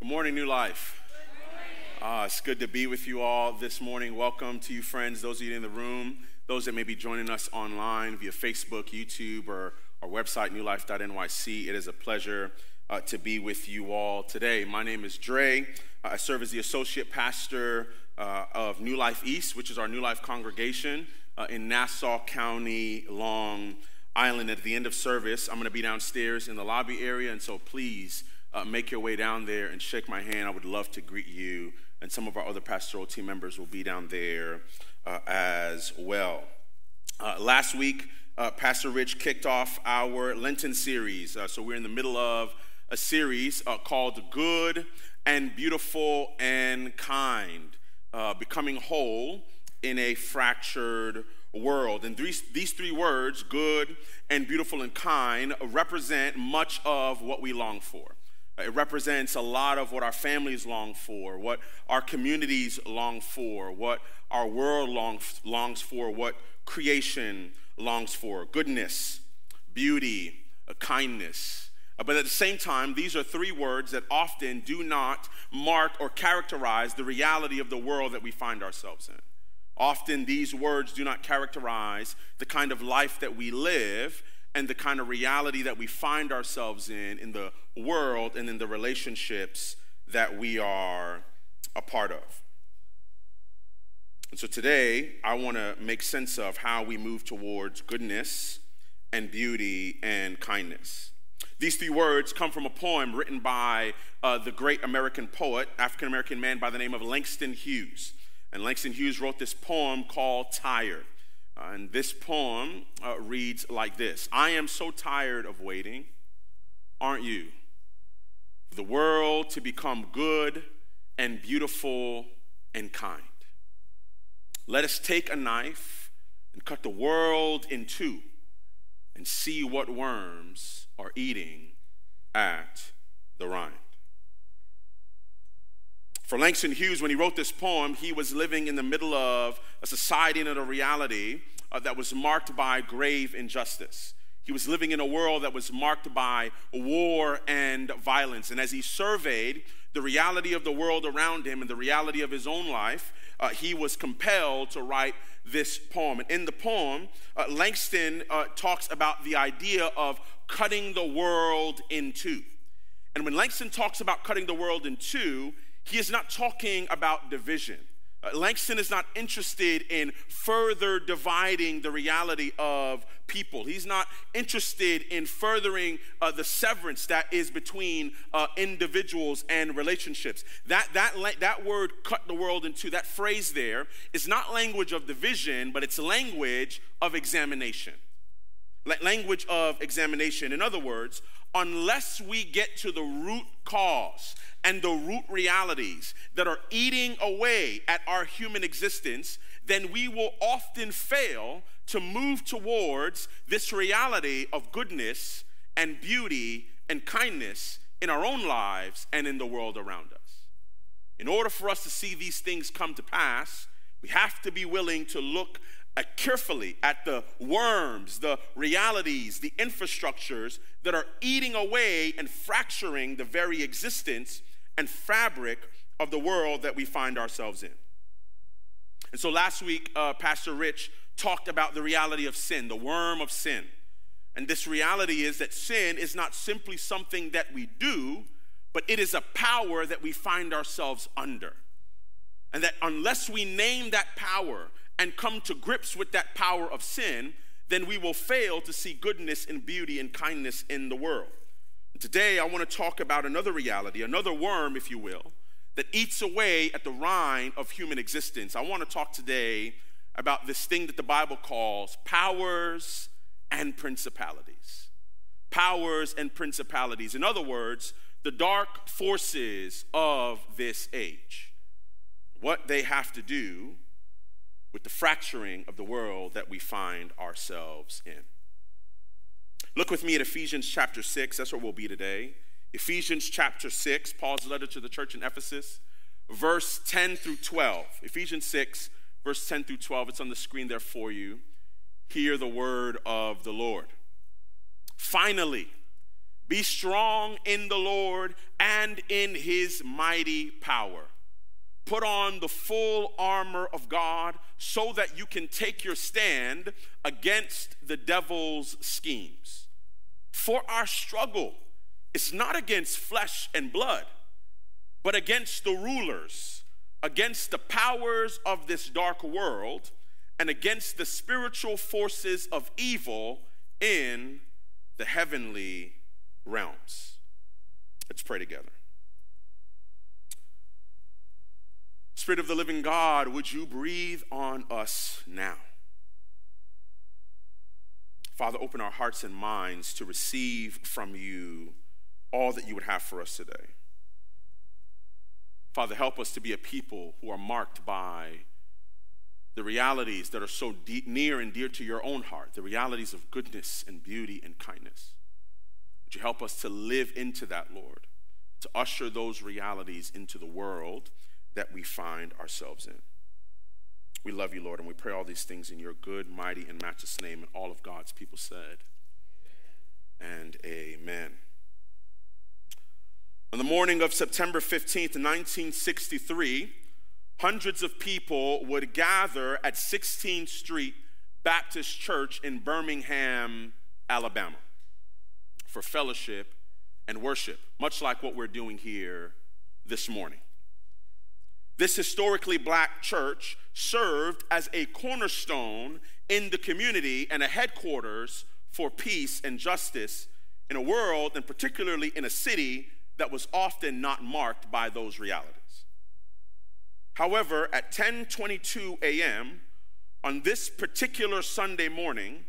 Good morning, New Life. Uh, it's good to be with you all this morning. Welcome to you, friends, those of you in the room, those that may be joining us online via Facebook, YouTube, or our website, newlife.nyc. It is a pleasure uh, to be with you all today. My name is Dre. I serve as the associate pastor uh, of New Life East, which is our New Life congregation uh, in Nassau County, Long Island. At the end of service, I'm going to be downstairs in the lobby area, and so please uh, make your way down there and shake my hand. I would love to greet you. And some of our other pastoral team members will be down there uh, as well. Uh, last week, uh, Pastor Rich kicked off our Lenten series. Uh, so we're in the middle of a series uh, called Good and Beautiful and Kind Becoming Whole in a Fractured world. And these, these three words, good and beautiful and kind, represent much of what we long for. It represents a lot of what our families long for, what our communities long for, what our world longs, longs for, what creation longs for goodness, beauty, kindness. Uh, but at the same time, these are three words that often do not mark or characterize the reality of the world that we find ourselves in. Often, these words do not characterize the kind of life that we live and the kind of reality that we find ourselves in in the world and in the relationships that we are a part of. And so today, I want to make sense of how we move towards goodness and beauty and kindness. These three words come from a poem written by uh, the great American poet, African American man by the name of Langston Hughes. And Langston Hughes wrote this poem called Tired. Uh, and this poem uh, reads like this I am so tired of waiting, aren't you? The world to become good and beautiful and kind. Let us take a knife and cut the world in two and see what worms are eating at the rind. For Langston Hughes, when he wrote this poem, he was living in the middle of a society and a reality uh, that was marked by grave injustice. He was living in a world that was marked by war and violence. And as he surveyed the reality of the world around him and the reality of his own life, uh, he was compelled to write this poem. And in the poem, uh, Langston uh, talks about the idea of cutting the world in two. And when Langston talks about cutting the world in two, he is not talking about division. Uh, Langston is not interested in further dividing the reality of people. He's not interested in furthering uh, the severance that is between uh, individuals and relationships. That, that, that word, cut the world in two, that phrase there is not language of division, but it's language of examination. Language of examination. In other words, unless we get to the root cause and the root realities that are eating away at our human existence, then we will often fail to move towards this reality of goodness and beauty and kindness in our own lives and in the world around us. In order for us to see these things come to pass, we have to be willing to look uh, carefully at the worms, the realities, the infrastructures that are eating away and fracturing the very existence and fabric of the world that we find ourselves in. And so last week, uh, Pastor Rich talked about the reality of sin, the worm of sin. And this reality is that sin is not simply something that we do, but it is a power that we find ourselves under. And that unless we name that power and come to grips with that power of sin, then we will fail to see goodness and beauty and kindness in the world. Today, I want to talk about another reality, another worm, if you will, that eats away at the rind of human existence. I want to talk today about this thing that the Bible calls powers and principalities. Powers and principalities. In other words, the dark forces of this age. What they have to do with the fracturing of the world that we find ourselves in. Look with me at Ephesians chapter 6. That's where we'll be today. Ephesians chapter 6, Paul's letter to the church in Ephesus, verse 10 through 12. Ephesians 6, verse 10 through 12. It's on the screen there for you. Hear the word of the Lord. Finally, Be strong in the Lord and in his mighty power. Put on the full armor of God so that you can take your stand against the devil's schemes. For our struggle is not against flesh and blood, but against the rulers, against the powers of this dark world, and against the spiritual forces of evil in the heavenly realms. Let's pray together. Spirit of the living God, would you breathe on us now? Father, open our hearts and minds to receive from you all that you would have for us today. Father, help us to be a people who are marked by the realities that are so deep, near and dear to your own heart, the realities of goodness and beauty and kindness. Would you help us to live into that, Lord, to usher those realities into the world that we find ourselves in? We love you, Lord, and we pray all these things in your good, mighty, and matchless name. And all of God's people said, and amen. On the morning of September 15th, 1963, hundreds of people would gather at 16th Street Baptist Church in Birmingham, Alabama for fellowship and worship, much like what we're doing here this morning. This historically black church served as a cornerstone in the community and a headquarters for peace and justice in a world, and particularly in a city that was often not marked by those realities. However, at 10:22 a.m. on this particular Sunday morning,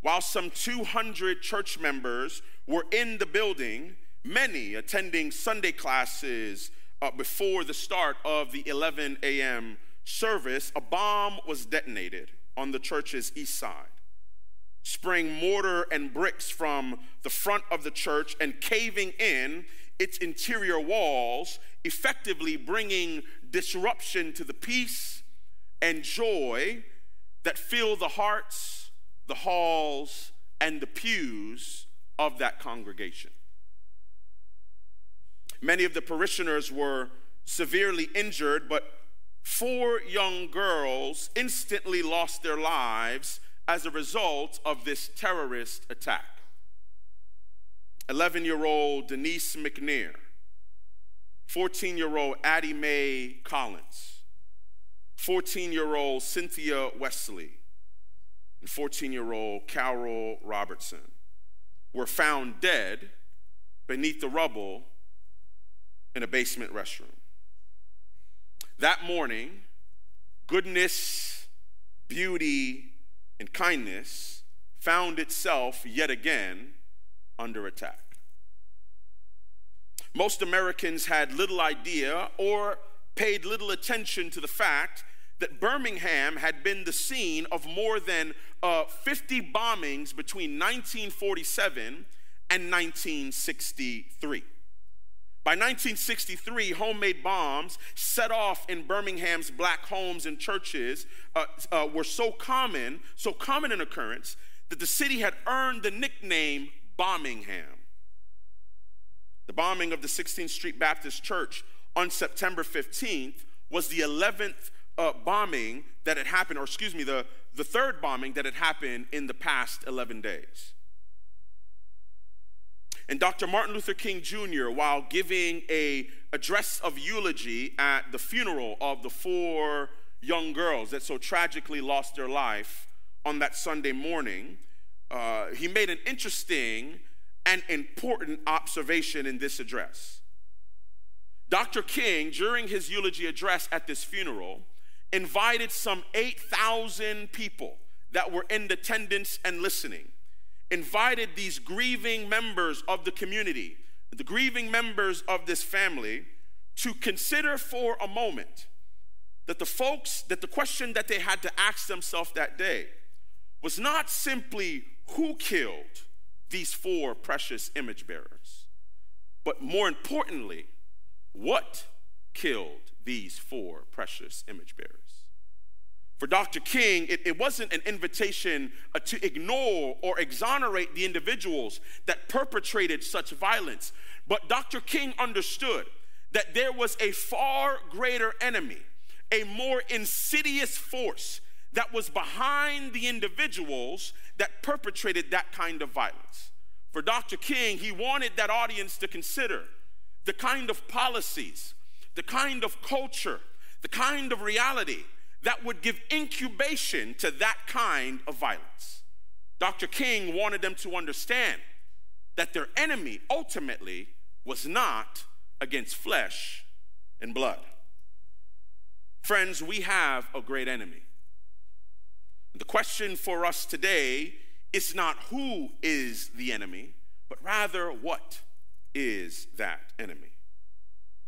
while some 200 church members were in the building, many attending Sunday classes uh, before the start of the 11 a.m. service, a bomb was detonated on the church's east side, spraying mortar and bricks from the front of the church and caving in its interior walls, effectively bringing disruption to the peace and joy that fill the hearts, the halls, and the pews of that congregation. Many of the parishioners were severely injured, but four young girls instantly lost their lives as a result of this terrorist attack. 11 year old Denise McNair, 14 year old Addie Mae Collins, 14 year old Cynthia Wesley, and 14 year old Carole Robertson were found dead beneath the rubble in a basement restroom. That morning, goodness, beauty, and kindness found itself yet again under attack. Most Americans had little idea or paid little attention to the fact that Birmingham had been the scene of more than uh, 50 bombings between 1947 and 1963. By 1963, homemade bombs set off in Birmingham's black homes and churches uh, uh, were so common, so common an occurrence, that the city had earned the nickname Bombingham. The bombing of the 16th Street Baptist Church on September 15th was the 11th uh, bombing that had happened, or excuse me, the, the third bombing that had happened in the past 11 days. And Dr. Martin Luther King Jr., while giving a address of eulogy at the funeral of the four young girls that so tragically lost their life on that Sunday morning, uh, he made an interesting and important observation in this address. Dr. King, during his eulogy address at this funeral, invited some 8,000 people that were in attendance and listening invited these grieving members of the community, the grieving members of this family, to consider for a moment that the folks, that the question that they had to ask themselves that day was not simply who killed these four precious image bearers, but more importantly, what killed these four precious image bearers. For Dr. King, it, it wasn't an invitation uh, to ignore or exonerate the individuals that perpetrated such violence. But Dr. King understood that there was a far greater enemy, a more insidious force that was behind the individuals that perpetrated that kind of violence. For Dr. King, he wanted that audience to consider the kind of policies, the kind of culture, the kind of reality that would give incubation to that kind of violence. Dr. King wanted them to understand that their enemy ultimately was not against flesh and blood. Friends, we have a great enemy. The question for us today is not who is the enemy, but rather what is that enemy.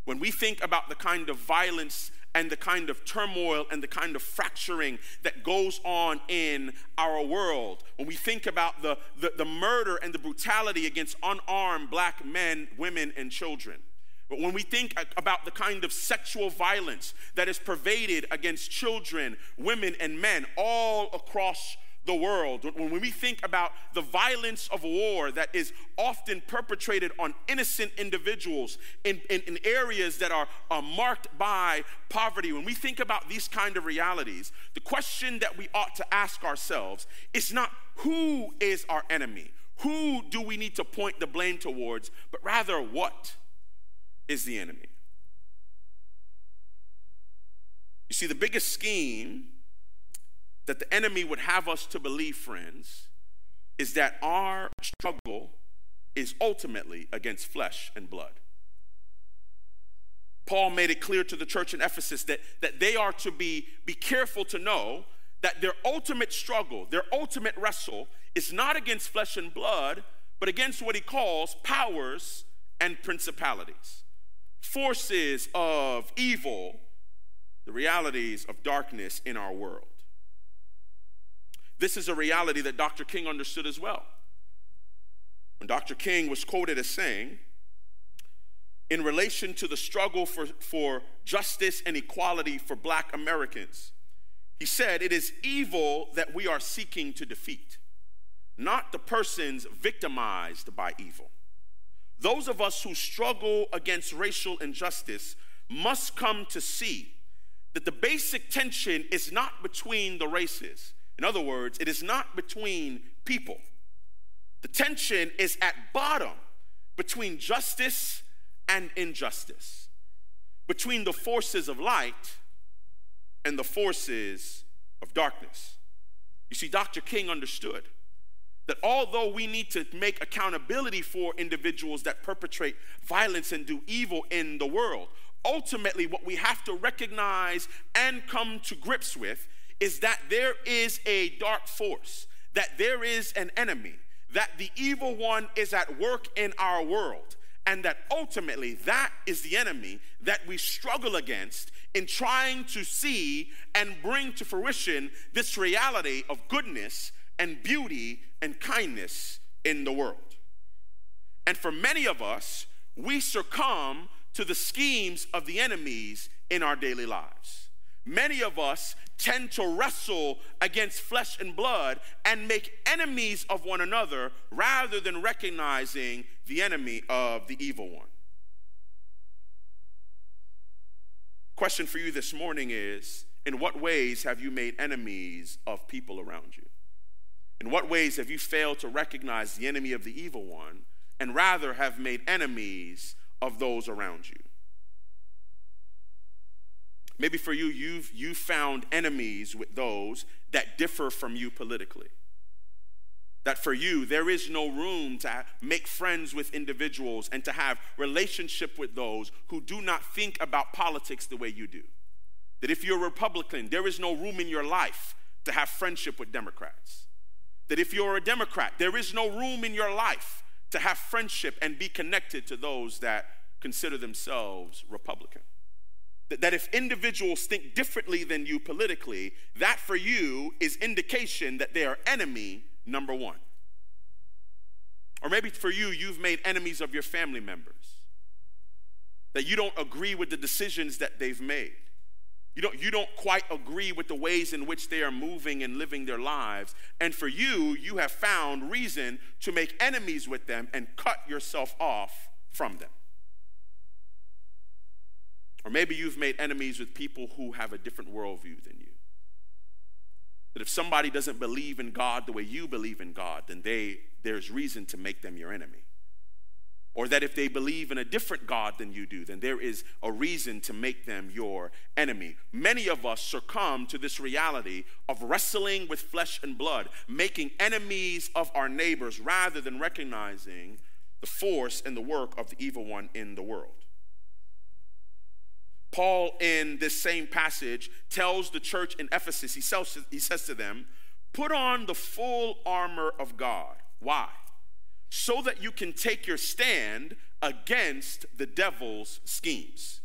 When we think about the kind of violence and the kind of turmoil and the kind of fracturing that goes on in our world. When we think about the, the, the, murder and the brutality against unarmed black men, women, and children. But when we think about the kind of sexual violence that is pervaded against children, women, and men all across the world, when we think about the violence of war that is often perpetrated on innocent individuals in, in, in, areas that are, are marked by poverty, when we think about these kind of realities, the question that we ought to ask ourselves is not who is our enemy? Who do we need to point the blame towards, but rather what is the enemy? You see, the biggest scheme that the enemy would have us to believe, friends, is that our struggle is ultimately against flesh and blood. Paul made it clear to the church in Ephesus that, that they are to be, be careful to know that their ultimate struggle, their ultimate wrestle, is not against flesh and blood, but against what he calls powers and principalities, forces of evil, the realities of darkness in our world. This is a reality that Dr. King understood as well. When Dr. King was quoted as saying, in relation to the struggle for, for justice and equality for black Americans, he said, It is evil that we are seeking to defeat, not the persons victimized by evil. Those of us who struggle against racial injustice must come to see that the basic tension is not between the races in other words, it is not between people. The tension is at bottom between justice and injustice, between the forces of light and the forces of darkness. You see, Dr. King understood that although we need to make accountability for individuals that perpetrate violence and do evil in the world, ultimately, what we have to recognize and come to grips with is that there is a dark force, that there is an enemy, that the evil one is at work in our world, and that ultimately that is the enemy that we struggle against in trying to see and bring to fruition this reality of goodness and beauty and kindness in the world. And for many of us, we succumb to the schemes of the enemies in our daily lives. Many of us tend to wrestle against flesh and blood and make enemies of one another rather than recognizing the enemy of the evil one. Question for you this morning is In what ways have you made enemies of people around you? In what ways have you failed to recognize the enemy of the evil one and rather have made enemies of those around you? Maybe for you, you've, you found enemies with those that differ from you politically. That for you, there is no room to make friends with individuals and to have relationship with those who do not think about politics the way you do. That if you're a Republican, there is no room in your life to have friendship with Democrats. That if you're a Democrat, there is no room in your life to have friendship and be connected to those that consider themselves Republican that if individuals think differently than you politically, that for you is indication that they are enemy number one. Or maybe for you, you've made enemies of your family members, that you don't agree with the decisions that they've made. You don't, you don't quite agree with the ways in which they are moving and living their lives. And for you, you have found reason to make enemies with them and cut yourself off from them. Or maybe you've made enemies with people who have a different worldview than you. That if somebody doesn't believe in God the way you believe in God, then they, there's reason to make them your enemy. Or that if they believe in a different God than you do, then there is a reason to make them your enemy. Many of us succumb to this reality of wrestling with flesh and blood, making enemies of our neighbors rather than recognizing the force and the work of the evil one in the world. Paul, in this same passage, tells the church in Ephesus, he, says, he says to them, Put on the full armor of God. Why? So that you can take your stand against the devil's schemes.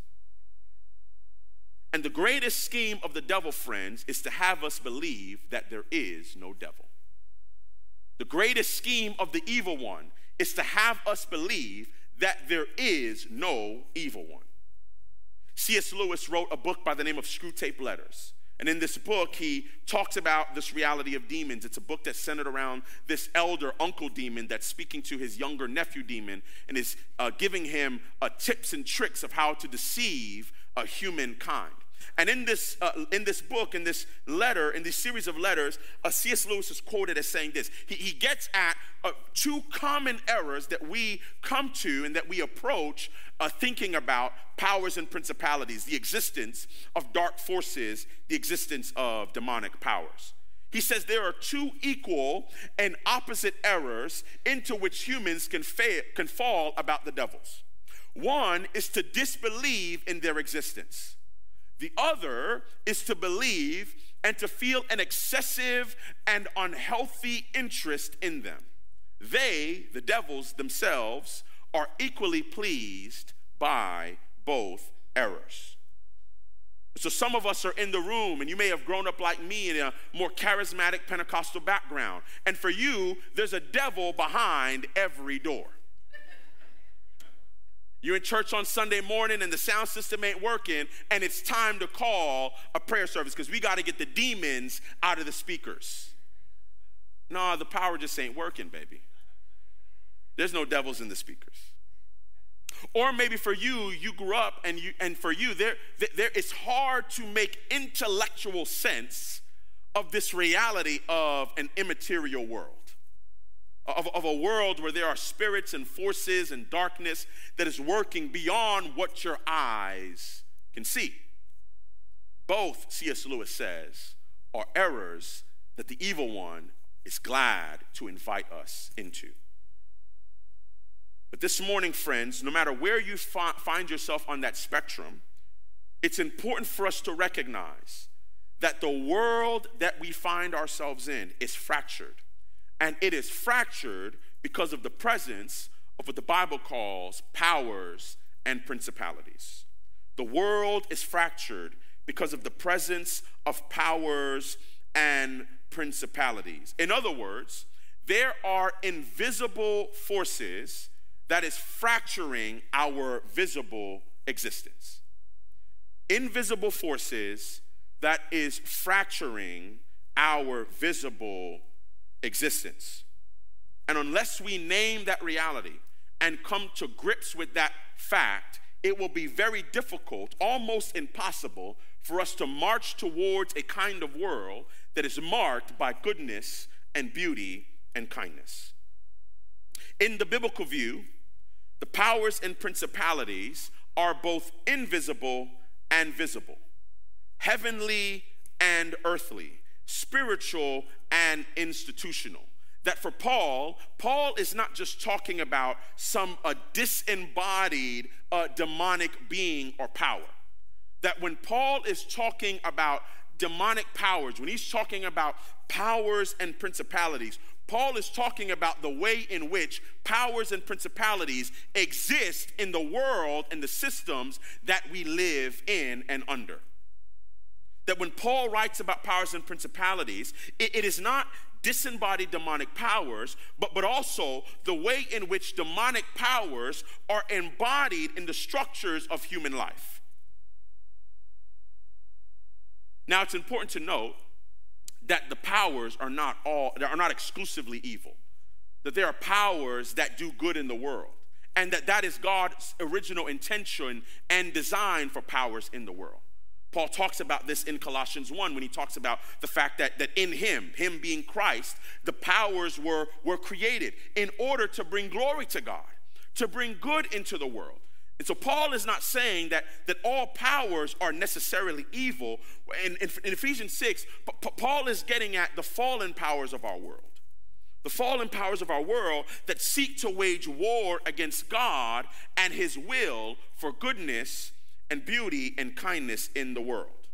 And the greatest scheme of the devil, friends, is to have us believe that there is no devil. The greatest scheme of the evil one is to have us believe that there is no evil one. C.S. Lewis wrote a book by the name of Screwtape Letters. And in this book, he talks about this reality of demons. It's a book that's centered around this elder uncle demon that's speaking to his younger nephew demon and is uh, giving him uh, tips and tricks of how to deceive uh, humankind. And in this, uh, in this book, in this letter, in this series of letters, uh, C.S. Lewis is quoted as saying this. He, he gets at uh, two common errors that we come to and that we approach uh, thinking about powers and principalities, the existence of dark forces, the existence of demonic powers. He says there are two equal and opposite errors into which humans can, fa- can fall about the devils. One is to disbelieve in their existence. The other is to believe and to feel an excessive and unhealthy interest in them. They, the devils themselves, are equally pleased by both errors. So, some of us are in the room, and you may have grown up like me in a more charismatic Pentecostal background. And for you, there's a devil behind every door. You're in church on Sunday morning and the sound system ain't working, and it's time to call a prayer service because we got to get the demons out of the speakers. No, the power just ain't working, baby. There's no devils in the speakers. Or maybe for you, you grew up and you and for you, there, there it's hard to make intellectual sense of this reality of an immaterial world of, of a world where there are spirits and forces and darkness that is working beyond what your eyes can see. Both, C.S. Lewis says, are errors that the evil one is glad to invite us into. But this morning, friends, no matter where you fi- find yourself on that spectrum, it's important for us to recognize that the world that we find ourselves in is fractured and it is fractured because of the presence of what the Bible calls powers and principalities. The world is fractured because of the presence of powers and principalities. In other words, there are invisible forces that is fracturing our visible existence. Invisible forces that is fracturing our visible existence. And unless we name that reality and come to grips with that fact, it will be very difficult, almost impossible, for us to march towards a kind of world that is marked by goodness and beauty and kindness. In the biblical view, the powers and principalities are both invisible and visible, heavenly and earthly spiritual and institutional. That for Paul, Paul is not just talking about some a disembodied uh, demonic being or power. That when Paul is talking about demonic powers, when he's talking about powers and principalities, Paul is talking about the way in which powers and principalities exist in the world and the systems that we live in and under that when Paul writes about powers and principalities, it, it is not disembodied demonic powers, but, but also the way in which demonic powers are embodied in the structures of human life. Now, it's important to note that the powers are not all are not exclusively evil. That there are powers that do good in the world, and that that is God's original intention and design for powers in the world. Paul talks about this in Colossians 1 when he talks about the fact that, that in him, him being Christ, the powers were, were created in order to bring glory to God, to bring good into the world. And so Paul is not saying that, that all powers are necessarily evil. In, in, in Ephesians 6, P- Paul is getting at the fallen powers of our world. The fallen powers of our world that seek to wage war against God and his will for goodness and beauty and kindness in the world.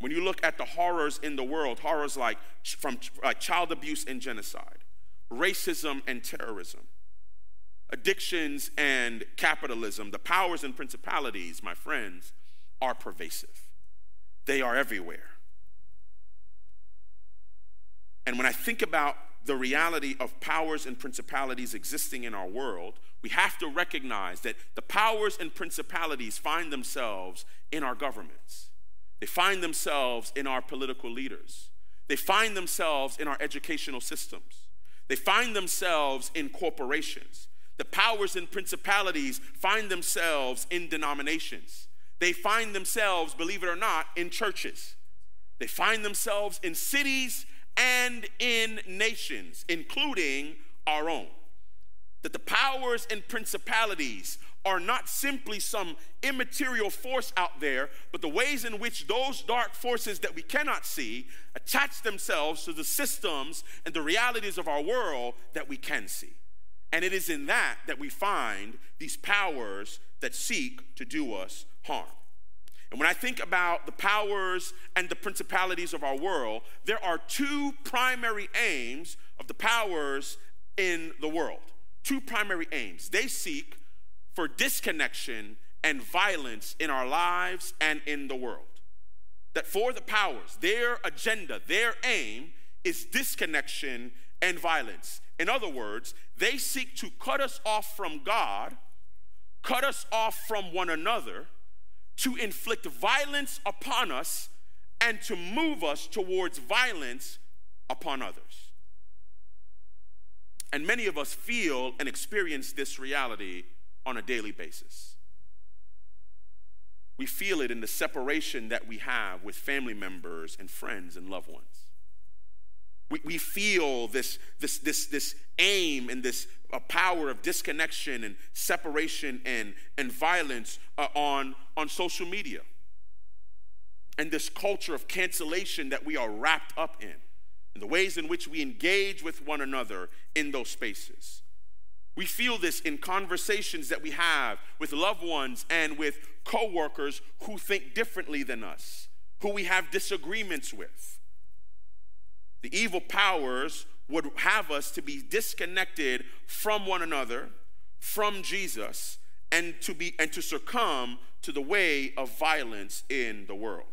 When you look at the horrors in the world, horrors like from uh, child abuse and genocide, racism and terrorism, addictions and capitalism, the powers and principalities, my friends, are pervasive. They are everywhere. And when I think about the reality of powers and principalities existing in our world, we have to recognize that the powers and principalities find themselves in our governments. They find themselves in our political leaders. They find themselves in our educational systems. They find themselves in corporations. The powers and principalities find themselves in denominations. They find themselves, believe it or not, in churches. They find themselves in cities and in nations, including our own. That the powers and principalities are not simply some immaterial force out there, but the ways in which those dark forces that we cannot see attach themselves to the systems and the realities of our world that we can see. And it is in that that we find these powers that seek to do us harm. And when I think about the powers and the principalities of our world, there are two primary aims of the powers in the world. Two primary aims. They seek for disconnection and violence in our lives and in the world. That for the powers, their agenda, their aim is disconnection and violence. In other words, they seek to cut us off from God, cut us off from one another, to inflict violence upon us, and to move us towards violence upon others. And many of us feel and experience this reality on a daily basis. We feel it in the separation that we have with family members and friends and loved ones. We, we feel this, this, this, this aim and this uh, power of disconnection and separation and, and violence uh, on, on social media. And this culture of cancellation that we are wrapped up in, and the ways in which we engage with one another in those spaces. We feel this in conversations that we have with loved ones and with coworkers who think differently than us, who we have disagreements with. The evil powers would have us to be disconnected from one another, from Jesus, and to be and to succumb to the way of violence in the world.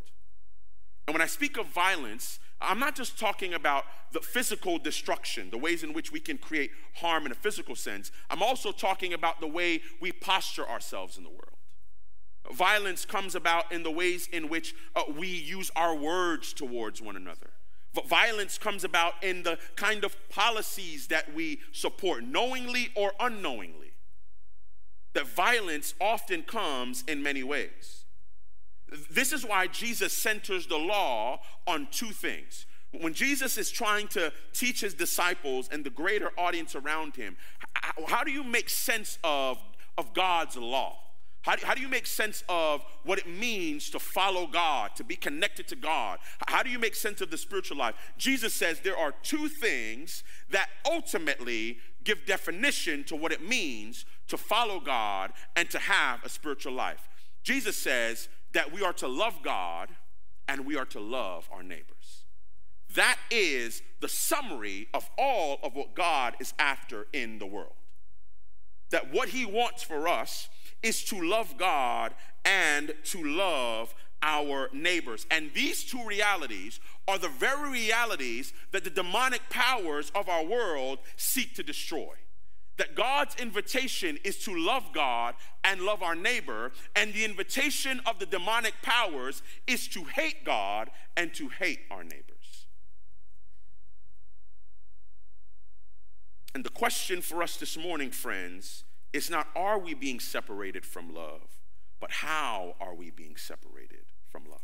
And when I speak of violence, I'm not just talking about the physical destruction, the ways in which we can create harm in a physical sense. I'm also talking about the way we posture ourselves in the world. Violence comes about in the ways in which uh, we use our words towards one another. Violence comes about in the kind of policies that we support, knowingly or unknowingly. That violence often comes in many ways. This is why Jesus centers the law on two things. When Jesus is trying to teach his disciples and the greater audience around him, how do you make sense of, of God's law? How do, how do you make sense of what it means to follow God, to be connected to God? How do you make sense of the spiritual life? Jesus says there are two things that ultimately give definition to what it means to follow God and to have a spiritual life. Jesus says that we are to love God and we are to love our neighbors. That is the summary of all of what God is after in the world. That what He wants for us is to love God and to love our neighbors. And these two realities are the very realities that the demonic powers of our world seek to destroy. that God's invitation is to love God and love our neighbor, and the invitation of the demonic powers is to hate God and to hate our neighbors. And the question for us this morning, friends, is not are we being separated from love, but how are we being separated from love?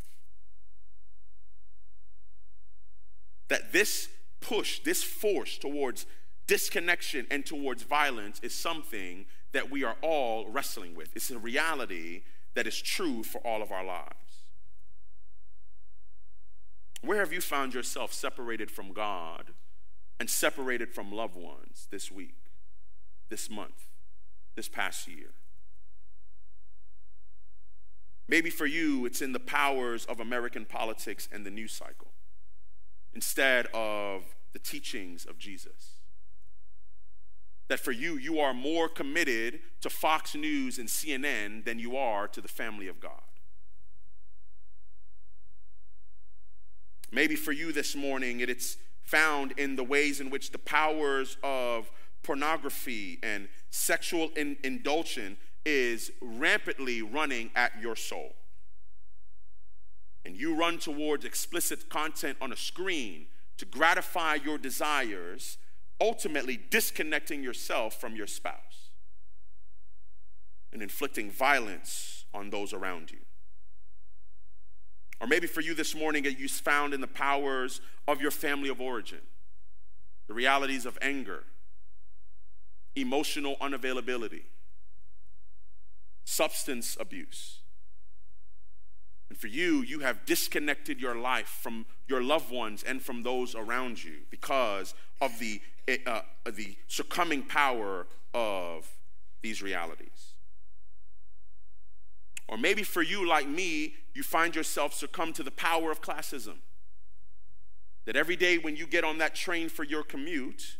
That this push, this force towards disconnection and towards violence is something that we are all wrestling with. It's a reality that is true for all of our lives. Where have you found yourself separated from God and separated from loved ones this week, this month, this past year? Maybe for you, it's in the powers of American politics and the news cycle instead of the teachings of Jesus that for you, you are more committed to Fox News and CNN than you are to the family of God. Maybe for you this morning, it's found in the ways in which the powers of pornography and sexual in- indulgence is rampantly running at your soul. And you run towards explicit content on a screen to gratify your desires ultimately disconnecting yourself from your spouse and inflicting violence on those around you. Or maybe for you this morning, you found in the powers of your family of origin, the realities of anger, emotional unavailability, substance abuse. And for you, you have disconnected your life from your loved ones and from those around you because of the uh, the succumbing power of these realities. Or maybe for you, like me, you find yourself succumb to the power of classism. That every day when you get on that train for your commute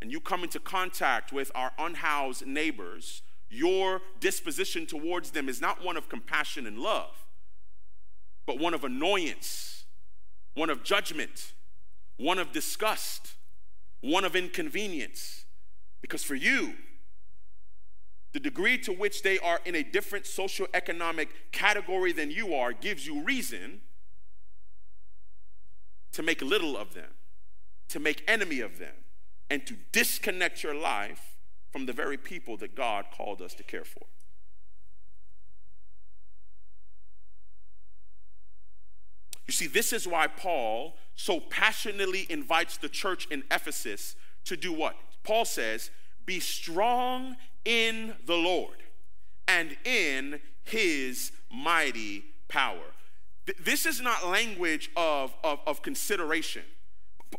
and you come into contact with our unhoused neighbors, your disposition towards them is not one of compassion and love, but one of annoyance, one of judgment, one of disgust one of inconvenience. Because for you, the degree to which they are in a different socioeconomic category than you are gives you reason to make little of them, to make enemy of them, and to disconnect your life from the very people that God called us to care for. You see, this is why Paul so passionately invites the church in Ephesus to do what? Paul says, Be strong in the Lord and in his mighty power. Th- this is not language of, of, of consideration.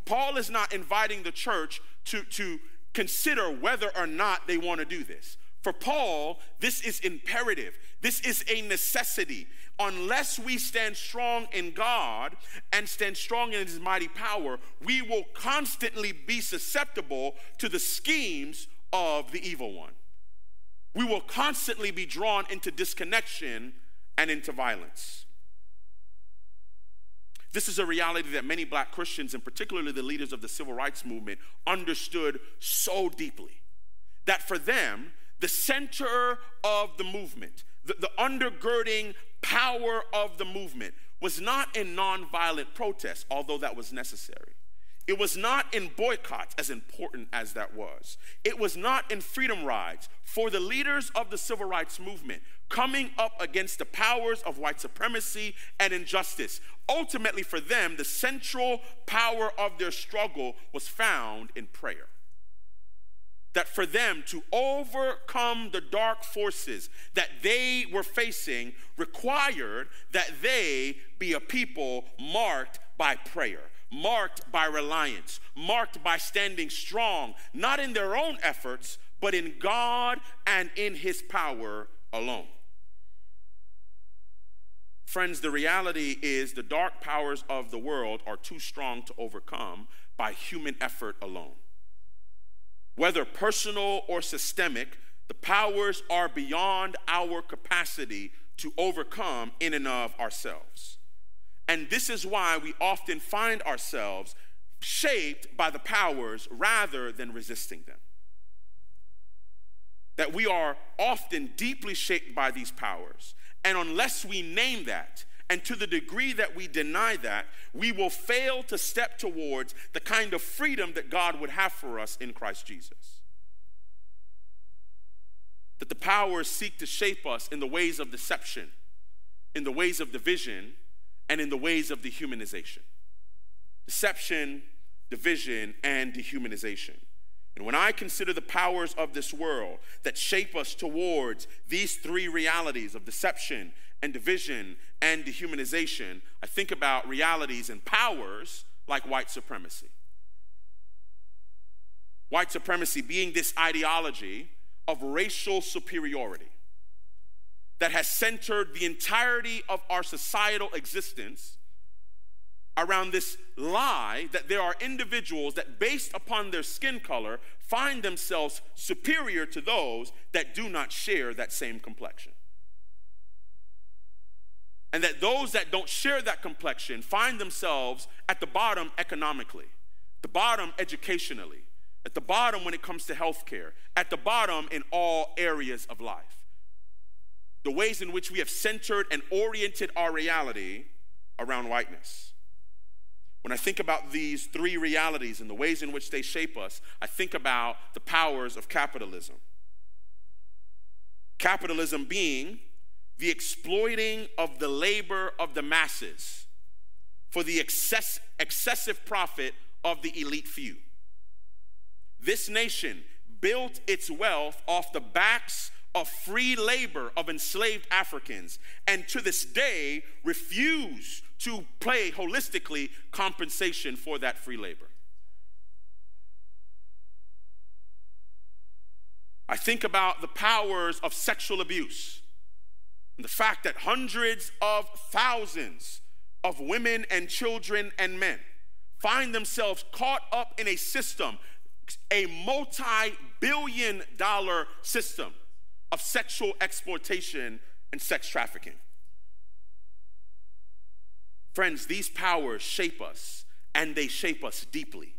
Paul is not inviting the church to, to consider whether or not they want to do this. For Paul, this is imperative. This is a necessity unless we stand strong in God and stand strong in His mighty power, we will constantly be susceptible to the schemes of the evil one. We will constantly be drawn into disconnection and into violence. This is a reality that many black Christians, and particularly the leaders of the civil rights movement, understood so deeply. That for them, the center of the movement, the, the undergirding power of the movement was not in nonviolent protest, although that was necessary. It was not in boycotts, as important as that was. It was not in freedom rides for the leaders of the civil rights movement coming up against the powers of white supremacy and injustice. Ultimately, for them, the central power of their struggle was found in prayer that for them to overcome the dark forces that they were facing required that they be a people marked by prayer, marked by reliance, marked by standing strong, not in their own efforts, but in God and in His power alone. Friends, the reality is the dark powers of the world are too strong to overcome by human effort alone. Whether personal or systemic, the powers are beyond our capacity to overcome in and of ourselves. And this is why we often find ourselves shaped by the powers rather than resisting them. that we are often deeply shaped by these powers. And unless we name that, and to the degree that we deny that, we will fail to step towards the kind of freedom that God would have for us in Christ Jesus. That the powers seek to shape us in the ways of deception, in the ways of division, and in the ways of dehumanization. Deception, division, and dehumanization. And when I consider the powers of this world that shape us towards these three realities of deception and division and dehumanization, I think about realities and powers like white supremacy. White supremacy being this ideology of racial superiority that has centered the entirety of our societal existence around this lie that there are individuals that, based upon their skin color, find themselves superior to those that do not share that same complexion. And that those that don't share that complexion find themselves at the bottom economically, the bottom educationally, at the bottom when it comes to healthcare, at the bottom in all areas of life. The ways in which we have centered and oriented our reality around whiteness. When I think about these three realities and the ways in which they shape us, I think about the powers of capitalism. Capitalism being the exploiting of the labor of the masses for the excess, excessive profit of the elite few. This nation built its wealth off the backs of free labor of enslaved Africans, and to this day refuse to pay holistically compensation for that free labor. I think about the powers of sexual abuse and the fact that hundreds of thousands of women and children and men find themselves caught up in a system, a multi billion dollar system of sexual exploitation and sex trafficking. Friends, these powers shape us and they shape us deeply.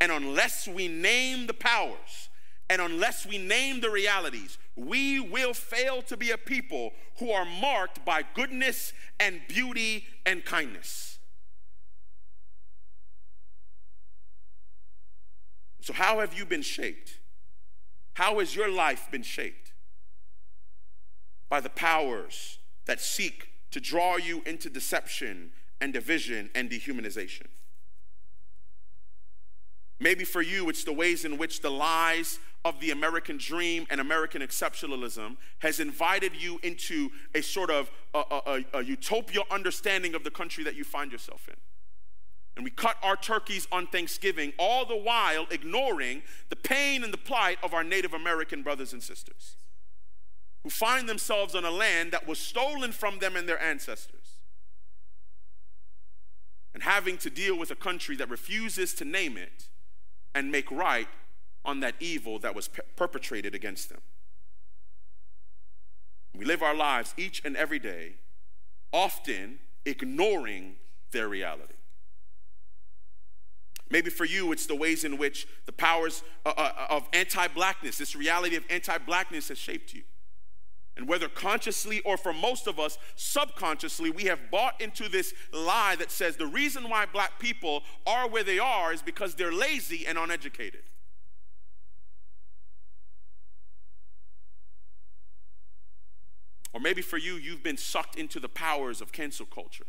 And unless we name the powers and unless we name the realities, we will fail to be a people who are marked by goodness and beauty and kindness. So, how have you been shaped? How has your life been shaped? By the powers that seek to draw you into deception and division and dehumanization. Maybe for you, it's the ways in which the lies of the American dream and American exceptionalism has invited you into a sort of a, a, a, utopia understanding of the country that you find yourself in. And we cut our turkeys on Thanksgiving, all the while ignoring the pain and the plight of our Native American brothers and sisters who find themselves on a land that was stolen from them and their ancestors and having to deal with a country that refuses to name it and make right on that evil that was per- perpetrated against them. We live our lives each and every day, often ignoring their reality. Maybe for you, it's the ways in which the powers uh, uh, of anti blackness, this reality of anti blackness, has shaped you. And whether consciously or for most of us, subconsciously, we have bought into this lie that says the reason why black people are where they are is because they're lazy and uneducated. Or maybe for you, you've been sucked into the powers of cancel culture.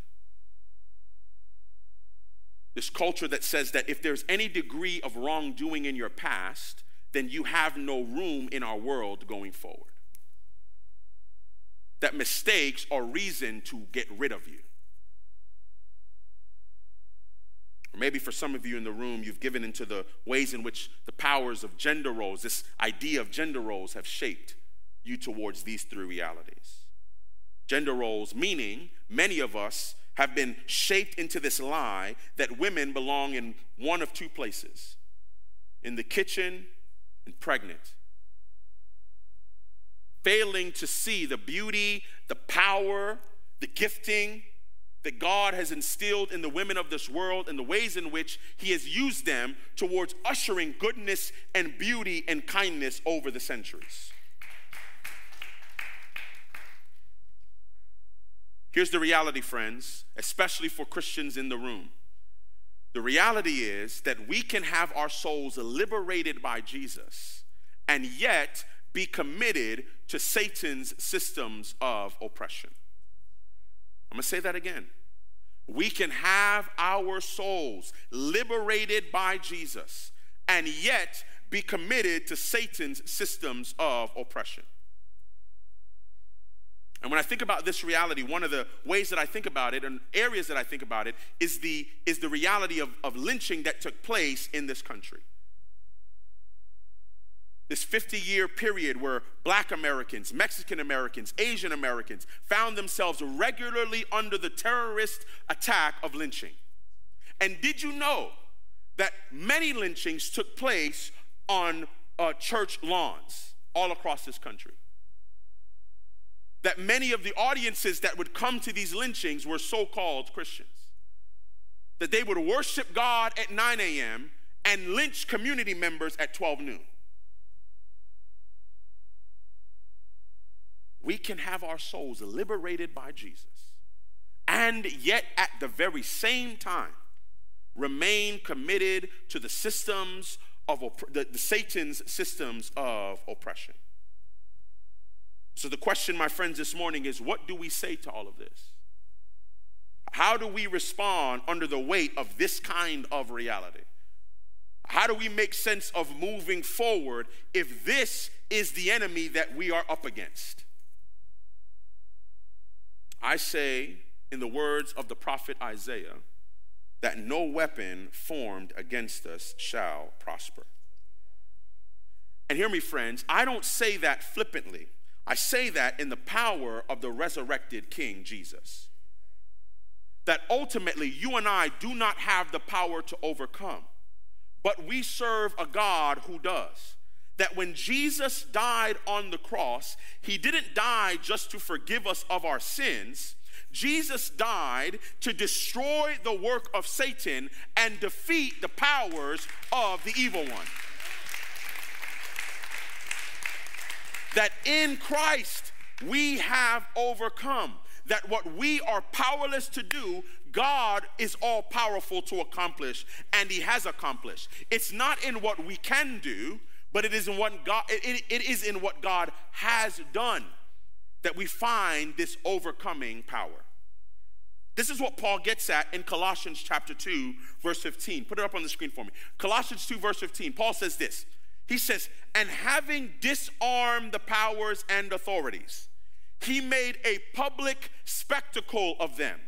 This culture that says that if there's any degree of wrongdoing in your past, then you have no room in our world going forward that mistakes are reason to get rid of you. Or maybe for some of you in the room, you've given into the ways in which the powers of gender roles, this idea of gender roles, have shaped you towards these three realities. Gender roles, meaning many of us have been shaped into this lie that women belong in one of two places in the kitchen and pregnant failing to see the beauty, the power, the gifting that God has instilled in the women of this world and the ways in which He has used them towards ushering goodness and beauty and kindness over the centuries. Here's the reality, friends, especially for Christians in the room. The reality is that we can have our souls liberated by Jesus, and yet be committed to Satan's systems of oppression. I'm gonna say that again. We can have our souls liberated by Jesus and yet be committed to Satan's systems of oppression. And when I think about this reality, one of the ways that I think about it and areas that I think about it is the, is the reality of, of lynching that took place in this country. This 50 year period where black Americans, Mexican Americans, Asian Americans found themselves regularly under the terrorist attack of lynching. And did you know that many lynchings took place on uh, church lawns all across this country? that many of the audiences that would come to these lynchings were so called Christians. That they would worship God at 9 a.m. and lynch community members at 12 noon. We can have our souls liberated by Jesus and yet at the very same time remain committed to the systems of the, the Satan's systems of oppression. So, the question, my friends, this morning is what do we say to all of this? How do we respond under the weight of this kind of reality? How do we make sense of moving forward if this is the enemy that we are up against? I say, in the words of the prophet Isaiah, that no weapon formed against us shall prosper. And hear me, friends, I don't say that flippantly. I say that in the power of the resurrected King Jesus. That ultimately you and I do not have the power to overcome, but we serve a God who does. That when Jesus died on the cross, he didn't die just to forgive us of our sins. Jesus died to destroy the work of Satan and defeat the powers of the evil one. that in Christ we have overcome. That what we are powerless to do, God is all powerful to accomplish, and He has accomplished. It's not in what we can do, but it is in what God it, it is in what God has done that we find this overcoming power. This is what Paul gets at in Colossians chapter 2, verse 15. Put it up on the screen for me. Colossians 2, verse 15. Paul says this he says, and having disarmed the powers and authorities, he made a public spectacle of them,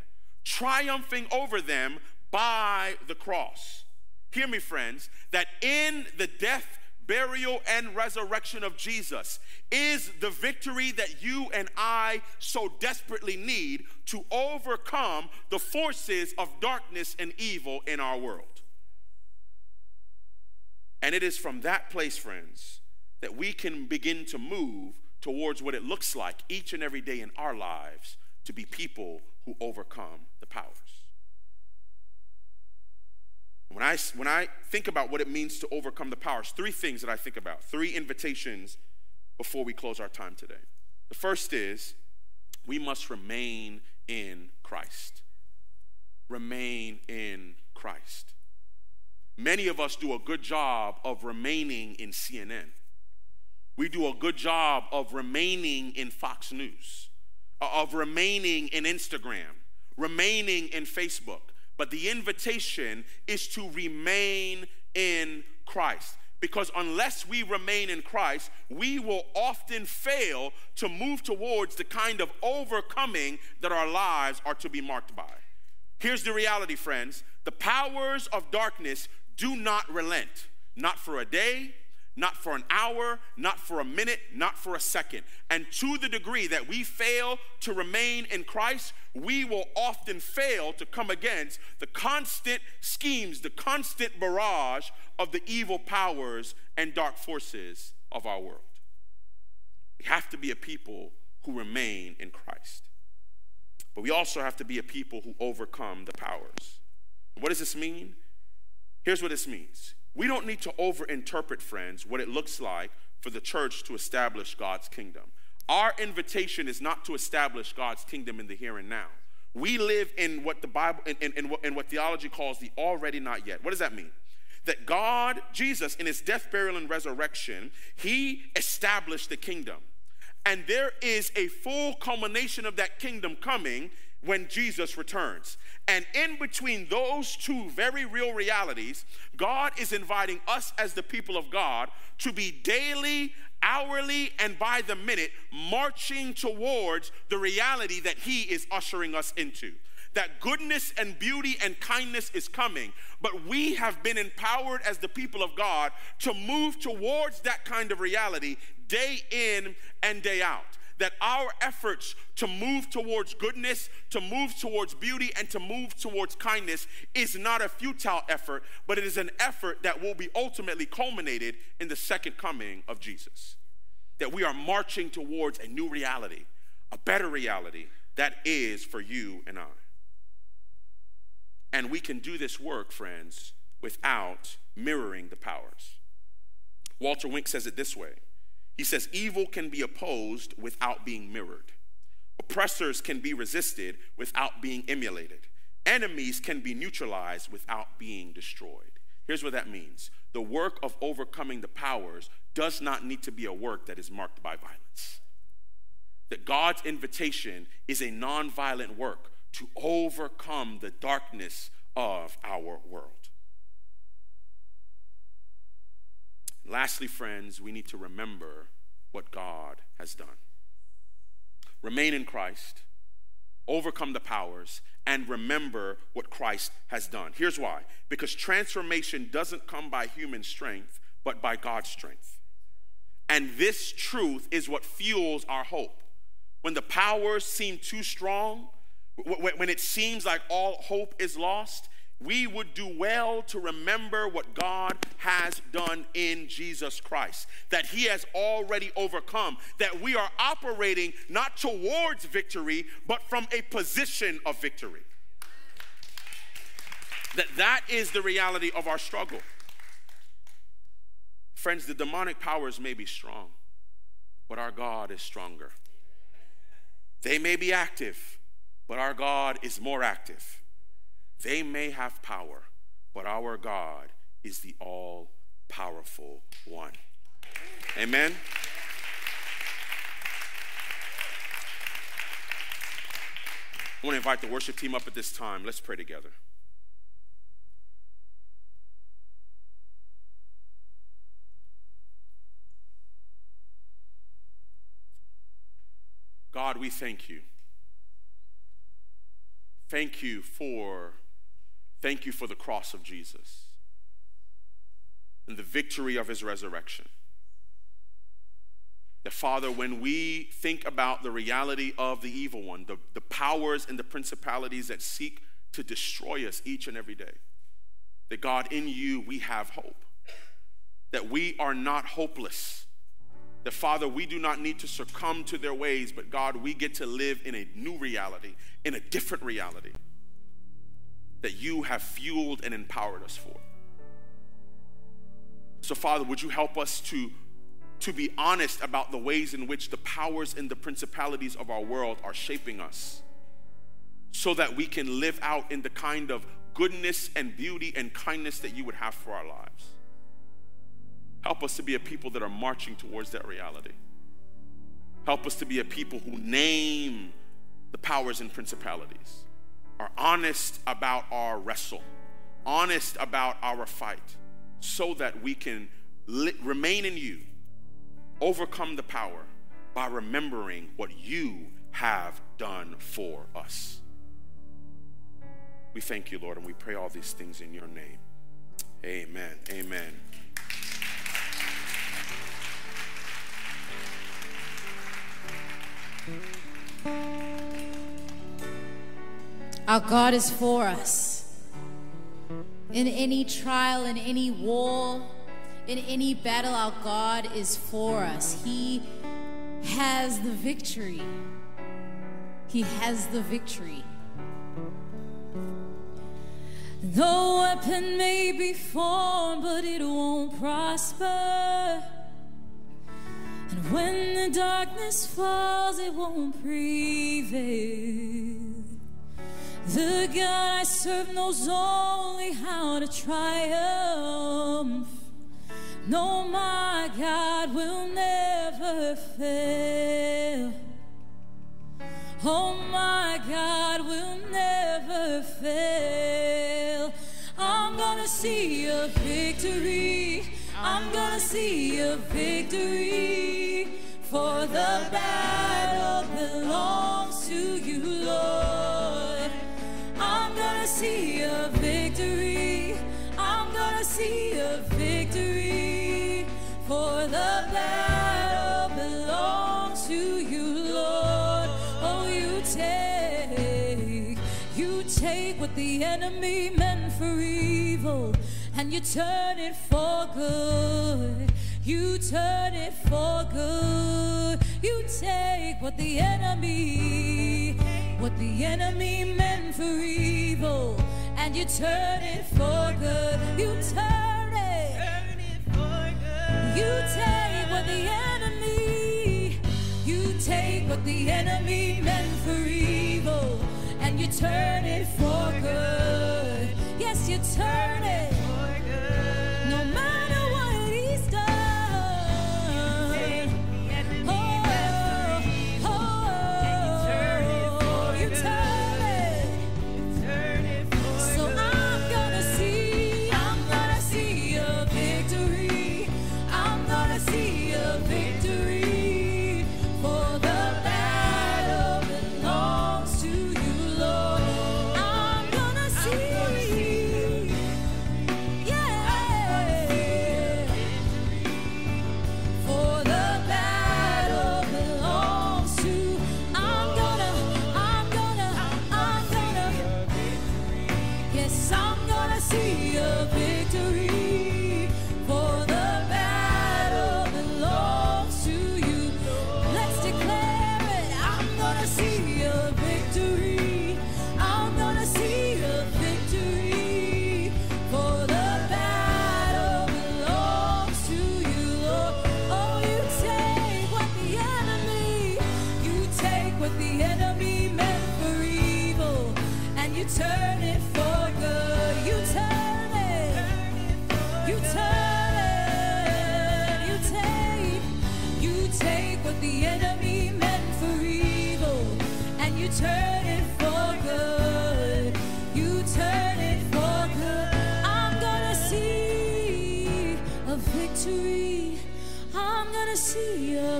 triumphing over them by the cross. Hear me, friends, that in the death, burial, and resurrection of Jesus is the victory that you and I so desperately need to overcome the forces of darkness and evil in our world. And it is from that place, friends, that we can begin to move towards what it looks like each and every day in our lives to be people who overcome the powers. When I, when I think about what it means to overcome the powers, three things that I think about, three invitations before we close our time today. The first is we must remain in Christ. Remain in Christ. Many of us do a good job of remaining in CNN. We do a good job of remaining in Fox News, uh, of remaining in Instagram, remaining in Facebook. But the invitation is to remain in Christ. Because unless we remain in Christ, we will often fail to move towards the kind of overcoming that our lives are to be marked by. Here's the reality, friends the powers of darkness do not relent, not for a day, not for an hour, not for a minute, not for a second. And to the degree that we fail to remain in Christ, we will often fail to come against the constant schemes, the constant barrage of the evil powers and dark forces of our world. We have to be a people who remain in Christ. But we also have to be a people who overcome the powers. What does this mean? Here's what this means we don't need to overinterpret, friends, what it looks like for the church to establish God's kingdom. Our invitation is not to establish God's kingdom in the here and now. We live in what the Bible, in, in, in, what, in what theology calls the already not yet. What does that mean? That God, Jesus, in his death, burial, and resurrection, he established the kingdom. And there is a full culmination of that kingdom coming when Jesus returns. And in between those two very real realities, God is inviting us as the people of God to be daily, hourly, and by the minute marching towards the reality that He is ushering us into. That goodness and beauty and kindness is coming, but we have been empowered as the people of God to move towards that kind of reality day in and day out that our efforts to move towards goodness, to move towards beauty, and to move towards kindness is not a futile effort, but it is an effort that will be ultimately culminated in the second coming of Jesus. That we are marching towards a new reality, a better reality that is for you and I. And we can do this work, friends, without mirroring the powers. Walter Wink says it this way he says, Evil can be opposed without being mirrored. Oppressors can be resisted without being emulated. Enemies can be neutralized without being destroyed. Here's what that means the work of overcoming the powers does not need to be a work that is marked by violence. That God's invitation is a nonviolent work to overcome the darkness of our world. Lastly, friends, we need to remember what God has done. Remain in Christ, overcome the powers, and remember what Christ has done. Here's why because transformation doesn't come by human strength, but by God's strength. And this truth is what fuels our hope. When the powers seem too strong, when it seems like all hope is lost, we would do well to remember what God has done in Jesus Christ, that He has already overcome, that we are operating not towards victory, but from a position of victory. That that is the reality of our struggle. Friends, the demonic powers may be strong, but our God is stronger. They may be active, but our God is more active. They may have power, but our God is the all powerful one. Amen. I want to invite the worship team up at this time. Let's pray together. God, we thank you. Thank you for Thank you for the cross of Jesus and the victory of his resurrection. That, Father, when we think about the reality of the evil one, the, the powers and the principalities that seek to destroy us each and every day, that God, in you, we have hope. That we are not hopeless. That, Father, we do not need to succumb to their ways, but God, we get to live in a new reality, in a different reality that you have fueled and empowered us for. So, Father, would you help us to, to be honest about the ways in which the powers and the principalities of our world are shaping us so that we can live out in the kind of goodness and beauty and kindness that you would have for our lives? Help us to be a people that are marching towards that reality. Help us to be a people who name the powers and principalities are honest about our wrestle, honest about our fight, so that we can li- remain in you, overcome the power by remembering what you have done for us. We thank you, Lord, and we pray all these things in your name. Amen. Amen. Our God is for us. In any trial, in any war, in any battle, our God is for us. He has the victory. He has the victory. The weapon may be formed, but it won't prosper. And When the darkness falls, it won't prevail. The God I serve knows only how to triumph. No, my God will never fail. Oh, my God will never fail. I'm gonna see a victory. I'm gonna see a victory. For the battle belongs to you, Lord. See a victory. I'm gonna see a victory. For the battle belongs to you, Lord. Oh, you take, you take what the enemy meant for evil and you turn it for good. You turn it for good. You take what the enemy, what the enemy meant for evil, and you turn it for good. You turn it. You take what the enemy, you take what the enemy meant for evil, and you turn it for good. Yes, you turn it.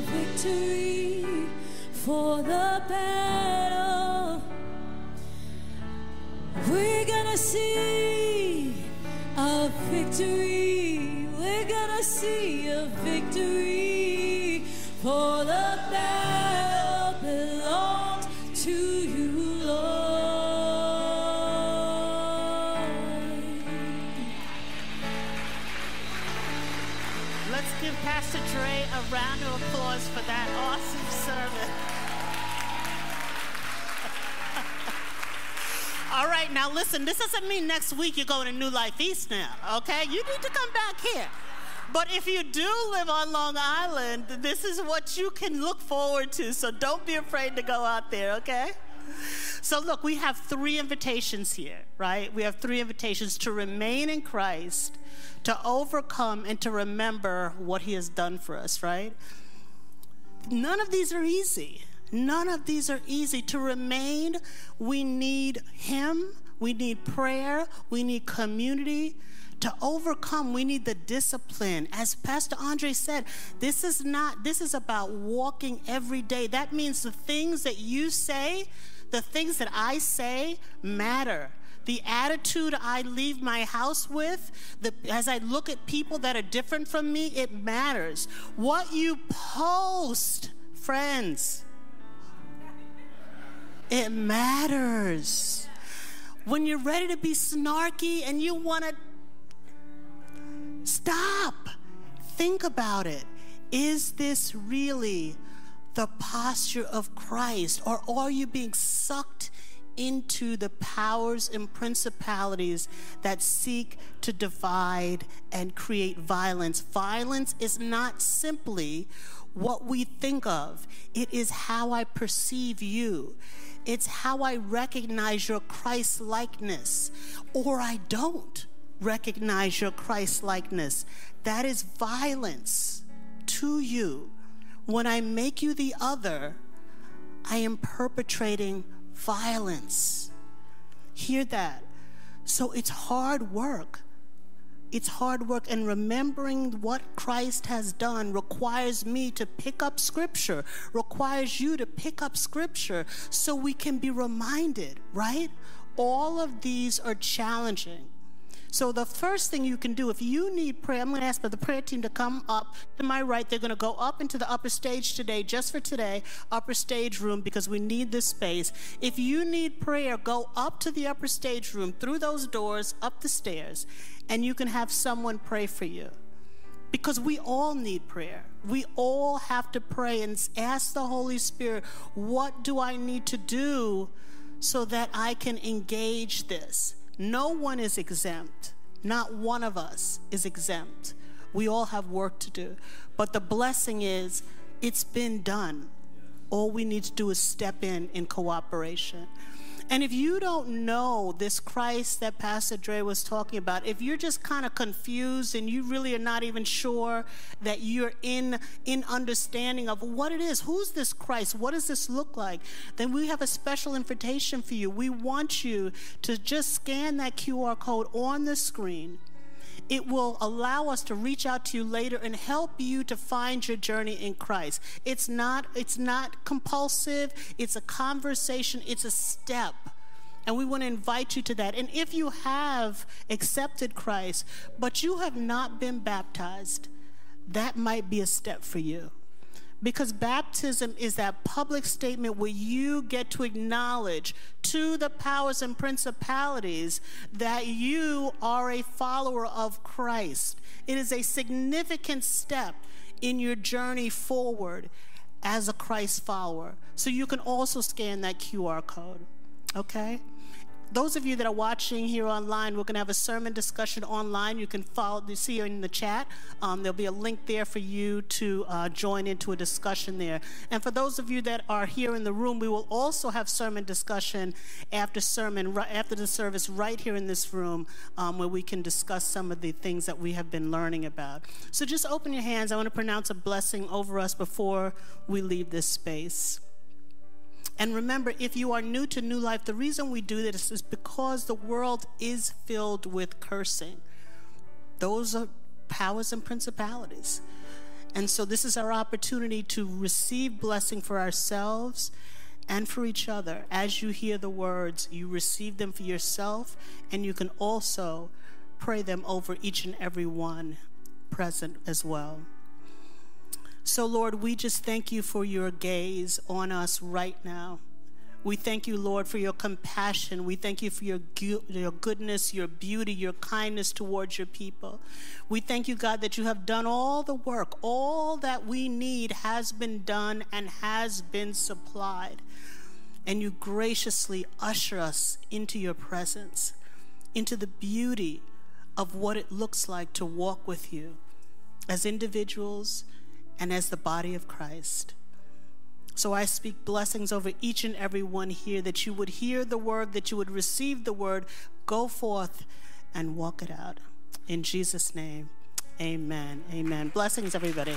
Victory this doesn't mean next week you're going to New Life East now, okay? You need to come back here. But if you do live on Long Island, this is what you can look forward to, so don't be afraid to go out there, okay? So, look, we have three invitations here, right? We have three invitations to remain in Christ, to overcome, and to remember what He has done for us, right? None of these are easy. None of these are easy. To remain, we need Him, we need prayer, we need community. To overcome, we need the discipline. As Pastor Andre said, this is not, this is about walking every day. That means the things that you say, the things that I say matter. The attitude I leave my house with, the, as I look at people that are different from me, it matters. What you post, friends, it matters. When you're ready to be snarky and you want to stop, think about it. Is this really the posture of Christ, or are you being sucked into the powers and principalities that seek to divide and create violence? Violence is not simply what we think of, it is how I perceive you. It's how I recognize your Christ likeness, or I don't recognize your Christ likeness. That is violence to you. When I make you the other, I am perpetrating violence. Hear that. So it's hard work. It's hard work, and remembering what Christ has done requires me to pick up scripture, requires you to pick up scripture so we can be reminded, right? All of these are challenging. So the first thing you can do, if you need prayer, I'm going to ask for the prayer team to come up to my right. They're going to go up into the upper stage today, just for today, upper stage room, because we need this space. If you need prayer, go up to the upper stage room, through those doors, up the stairs, and you can have someone pray for you. Because we all need prayer. We all have to pray and ask the Holy Spirit, what do I need to do so that I can engage this? No one is exempt. Not one of us is exempt. We all have work to do. But the blessing is, it's been done. All we need to do is step in in cooperation. And if you don't know this Christ that Pastor Dre was talking about, if you're just kind of confused and you really are not even sure that you're in in understanding of what it is, who's this Christ, what does this look like, then we have a special invitation for you. We want you to just scan that QR code on the screen it will allow us to reach out to you later and help you to find your journey in Christ. It's not it's not compulsive, it's a conversation, it's a step. And we want to invite you to that. And if you have accepted Christ, but you have not been baptized, that might be a step for you. Because baptism is that public statement where you get to acknowledge to the powers and principalities that you are a follower of Christ. It is a significant step in your journey forward as a Christ follower. So you can also scan that QR code. Okay? Those of you that are watching here online, we're going to have a sermon discussion online. You can follow, you see in the chat. Um, there'll be a link there for you to uh, join into a discussion there. And for those of you that are here in the room, we will also have sermon discussion after sermon, after the service, right here in this room, um, where we can discuss some of the things that we have been learning about. So just open your hands. I want to pronounce a blessing over us before we leave this space. And remember, if you are new to New Life, the reason we do this is because the world is filled with cursing. Those are powers and principalities. And so this is our opportunity to receive blessing for ourselves and for each other. As you hear the words, you receive them for yourself, and you can also pray them over each and every one present as well. So, Lord, we just thank you for your gaze on us right now. We thank you, Lord, for your compassion. We thank you for your, your goodness, your beauty, your kindness towards your people. We thank you, God, that you have done all the work. All that we need has been done and has been supplied. And you graciously usher us into your presence, into the beauty of what it looks like to walk with you as individuals and as the body of Christ. So I speak blessings over each and every one here that you would hear the word, that you would receive the word, go forth and walk it out. In Jesus' name, amen. Amen. Blessings, everybody.